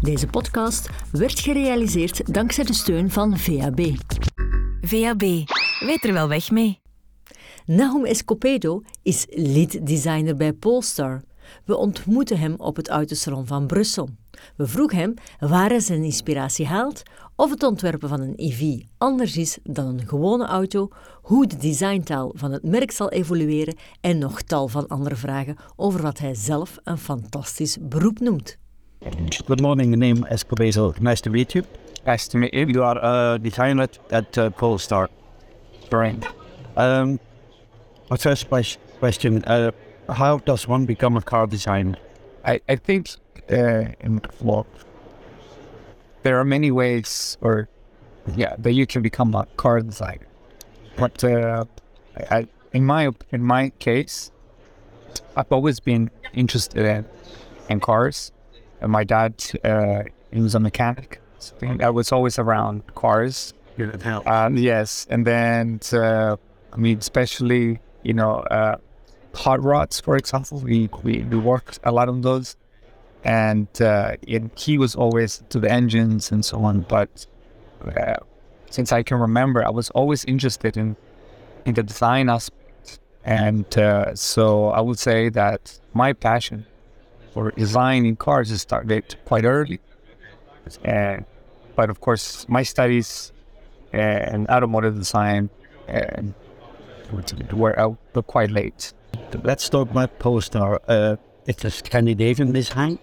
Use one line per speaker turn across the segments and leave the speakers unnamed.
Deze podcast werd gerealiseerd dankzij de steun van VAB.
VAB, weet er wel weg mee.
Nahum Escopedo is lead designer bij Polestar. We ontmoeten hem op het autosalon van Brussel. We vroegen hem waar hij zijn inspiratie haalt, of het ontwerpen van een EV anders is dan een gewone auto, hoe de designtaal van het merk zal evolueren en nog tal van andere vragen over wat hij zelf een fantastisch beroep noemt.
Good morning, my name is Escobedo. Nice to meet you.
Nice to meet you.
You are a designer at uh, Polestar.
Brain.
Um, my first ques- question, uh, how does one become a car designer?
I, I think uh, in well, there are many ways, or yeah, that you can become a car designer. But uh, I, I, in my in my case, I've always been interested in in cars. And my dad, uh, he was a mechanic. So I was always around cars. Um, yes, and then uh, I mean, especially you know, uh, hot rods, for example. We, we we worked a lot on those, and uh, it, he was always to the engines and so on. But uh, since I can remember, I was always interested in in the design aspect, and uh, so I would say that my passion for designing cars is started quite early, and but of course my studies and automotive design and were out but quite late.
Let's talk about Polestar. Uh, it's a Scandinavian design.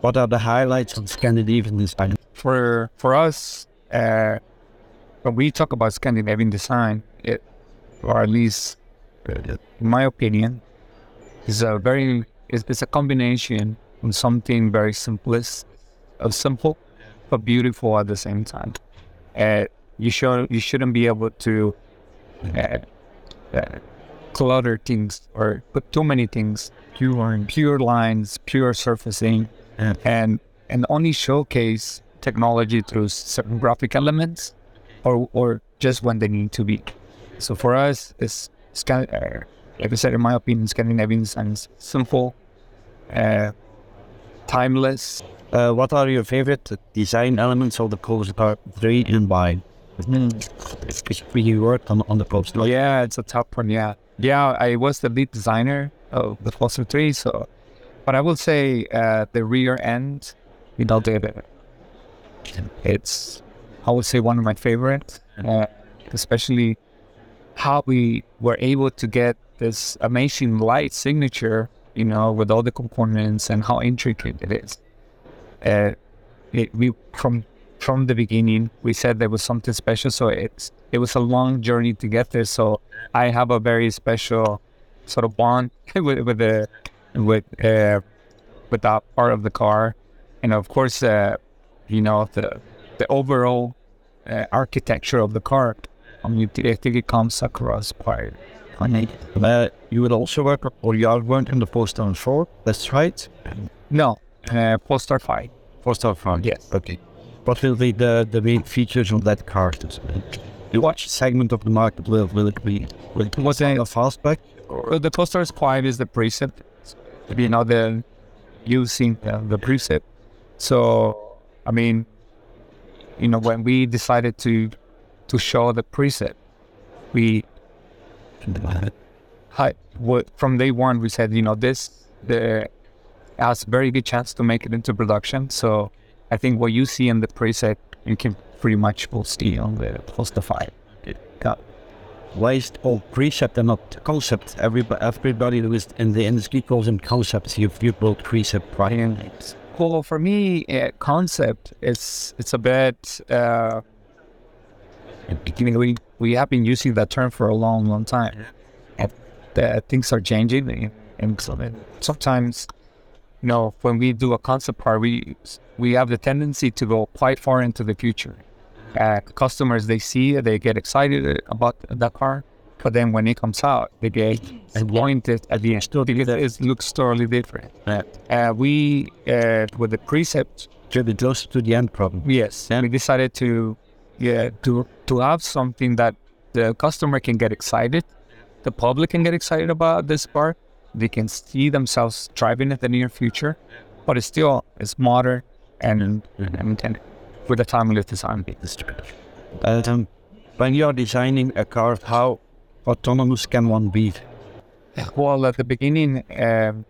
What are the highlights of Scandinavian design?
For for us, uh, when we talk about Scandinavian design, it, or at least in my opinion, is a very is it's a combination of something very simplest, of simple but beautiful at the same time. Uh, you should you shouldn't be able to uh, uh, clutter things or put too many things. Pure lines, pure lines, pure surfacing,
Yeah.
and and only showcase technology through certain graphic elements, or or just when they need to be. So for us, it's Scan- uh, like I said, in my opinion, Scandinavian is simple, uh, timeless.
Uh, what are your favorite design elements of the Polestar 3 and why? Especially you worked on, on the Polestar.
Yeah, it's a tough one. Yeah, yeah. I was the lead designer of the Polestar Three, so. But I will say uh, the rear end, you know, the, it's I would say one of my favorites, uh, especially how we were able to get this amazing light signature, you know, with all the components and how intricate it is. Uh, it, we from from the beginning we said there was something special, so it's it was a long journey to get there. So I have a very special sort of bond with with the with uh, with that part of the car, and of course, uh, you know the the overall uh, architecture of the car. I mean, I think it comes across quite.
Uh, you will also work, or you are working on the Polestar 4, that's right?
No, uh, Polestar Five.
Polestar 5.
Yes.
Okay. What will be the, the main features of that car? Which segment of the market will, will it be? Will it be a fastback?
Uh, The Polestar Five is the precept. You know, the using uh, the precept. So, I mean, you know, when we decided to to show the precept, we hi, what, from day one we said, you know, this the has very good chance to make it into production. So, I think what you see in the precept, you can pretty much will see on the Polestar Five.
Yeah. Why is called precept and not concept? Everybody, everybody who is in the industry calls them concepts. You, you built precept, right?
Well, for me, uh, concept it's it's a bit. Uh, you know, we we have been using that term for a long, long time. The things are changing, and- and so then sometimes, you know, when we do a concept car, we we have the tendency to go quite far into the future. Uh, customers they see it, they get excited about that car, but then when it comes out, they get disappointed at the end because it looks totally different.
Yeah.
Uh, we, uh, with the precept,
To be close to the end problem.
yes, we decided to, yeah, to to have something that the customer can get excited, the public can get excited about this car. They can see themselves driving in the near future, but it's still it's modern, and, and, and with a timeless design.
Um, when you're designing a car, how autonomous can one be?
Well, at the beginning, um,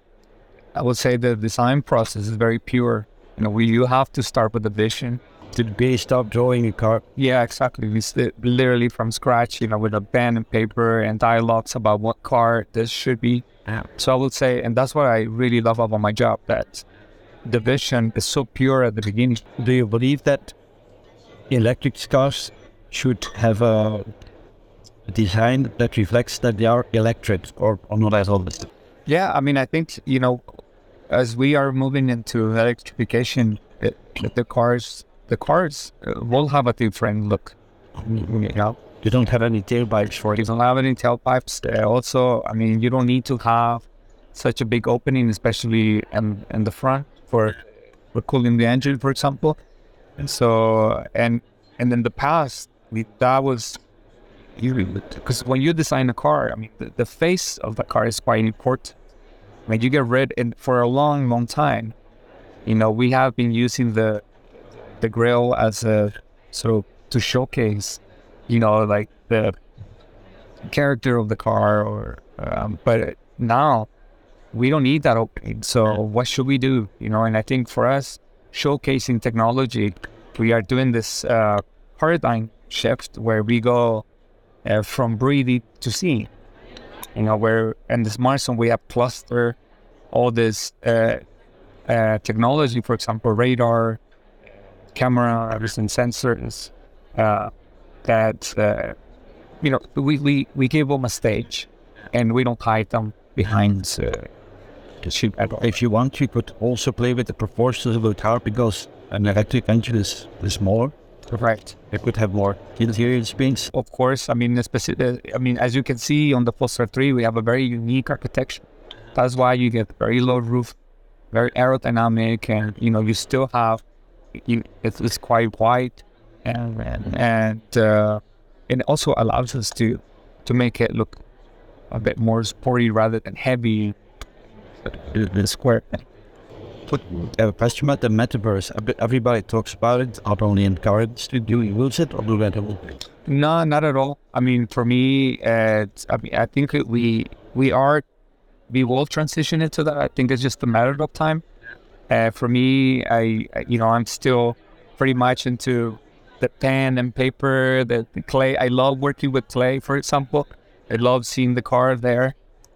I would say the design process is very pure. You know, we, you have to start with a vision.
To be stop drawing a car.
Yeah, exactly. We literally from scratch, you know, with a pen and paper and dialogues about what car this should be.
Yeah.
So I would say, and that's what I really love about my job, that the vision is so pure at the beginning.
Do you believe that electric cars should have a design that reflects that they are electric or, or not at all?
Yeah, I mean, I think, you know, as we are moving into electrification, it, the cars, the cars uh, will have a different look. You know,
You don't have any tailpipes for
you don't have any tailpipes. Uh, also, I mean, you don't need to have such a big opening, especially in, in the front for for cooling the engine, for example. And so, and and in the past, we, that was because when you design a car, I mean, the, the face of the car is quite important. I mean, you get rid in for a long, long time. You know, we have been using the the grill as a sort of to showcase, you know, like the character of the car. Or um, but now we don't need that opening. So what should we do? You know, and I think for us, showcasing technology, we are doing this uh, paradigm shift where we go uh, from breathing to seeing. You know, where in the smart zone we have cluster all this uh, uh, technology, for example, radar, camera, and sensors uh, that uh, you know we, we we give them a stage, and we don't hide them behind uh, the ship at all.
If you want, you could also play with the proportions of the car because an electric engine is, is smaller.
Right.
It could have more interior space.
Of course, I mean, specific, I mean, as you can see on the Polestar 3, we have a very unique architecture. That's why you get very low roof, very aerodynamic, and you know you still have you, it's, it's quite wide, and and, uh, it also allows us to to make it look a bit more sporty rather than heavy. The square.
Put a question about the metaverse. Everybody talks about it, not only in car industry. Do use it or do that?
No, not at all. I mean, for me, uh, it's- I mean, I think we we are we will transition into that. I think it's just a matter of time. Uh, for me, I you know I'm still pretty much into the pen and paper, the, the clay. I love working with clay, for example. I love seeing the car there.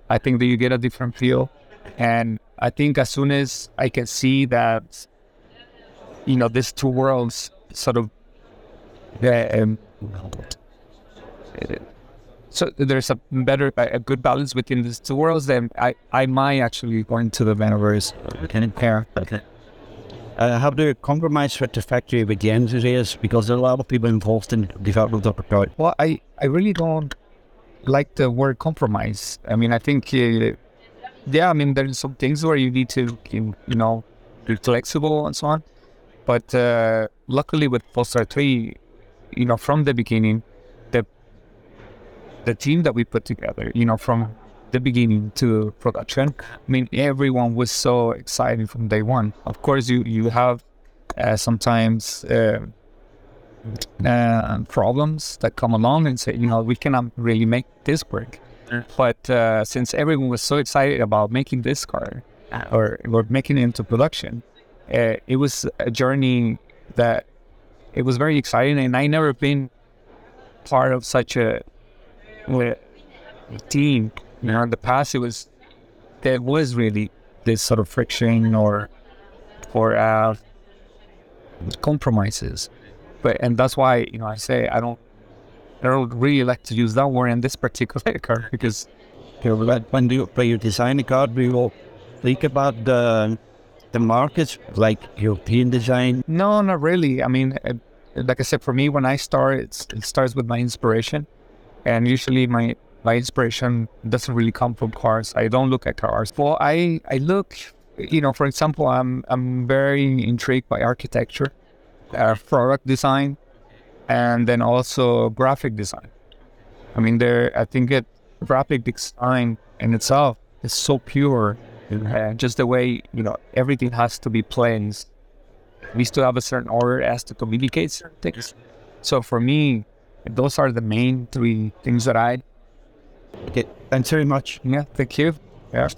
I think that you get a different feel, and I think as soon as I can see that, you know, these two worlds sort of uh, um, so there's a better a good balance within these two worlds then i i might actually go into the metaverse
Can it pair? Okay. Uh, how do you compromise with the factory with the engineers? Because there are a lot of people involved in development of the car.
well i i really don't like the word compromise i mean i think uh, yeah i mean there's some things where you need to you you know be flexible and so on but uh, luckily with Polestar 3 you know from the beginning the team that we put together you know from the beginning to production i mean everyone was so excited from day one. Of course you you have uh, sometimes uh, uh, problems that come along and say you know we cannot really make this work. But uh, since everyone was so excited about making this car or, or making it into production uh, it was a journey that it was very exciting. And i never been part of such a, a team you know in the past it was there was really this sort of friction or or uh, compromises but and that's why you know i say i don't i don't really like to use that word in this particular car because
when you when you design a car, do you think about the the markets like European design?
No, not really. I mean, uh, like I said, for me, when I start, it's, it starts with my inspiration, and usually my my inspiration doesn't really come from cars. I don't look at cars. Well, I I look, you know, for example, I'm I'm very intrigued by architecture, uh, product design, and then also graphic design. I mean, there I think it graphic design in itself is so pure, uh, just the way you know everything has to be plain We still have a certain order as to communicate certain things. So for me, those are the main three things that I.
Okay, thanks very much.
Yeah, thank you. Yeah.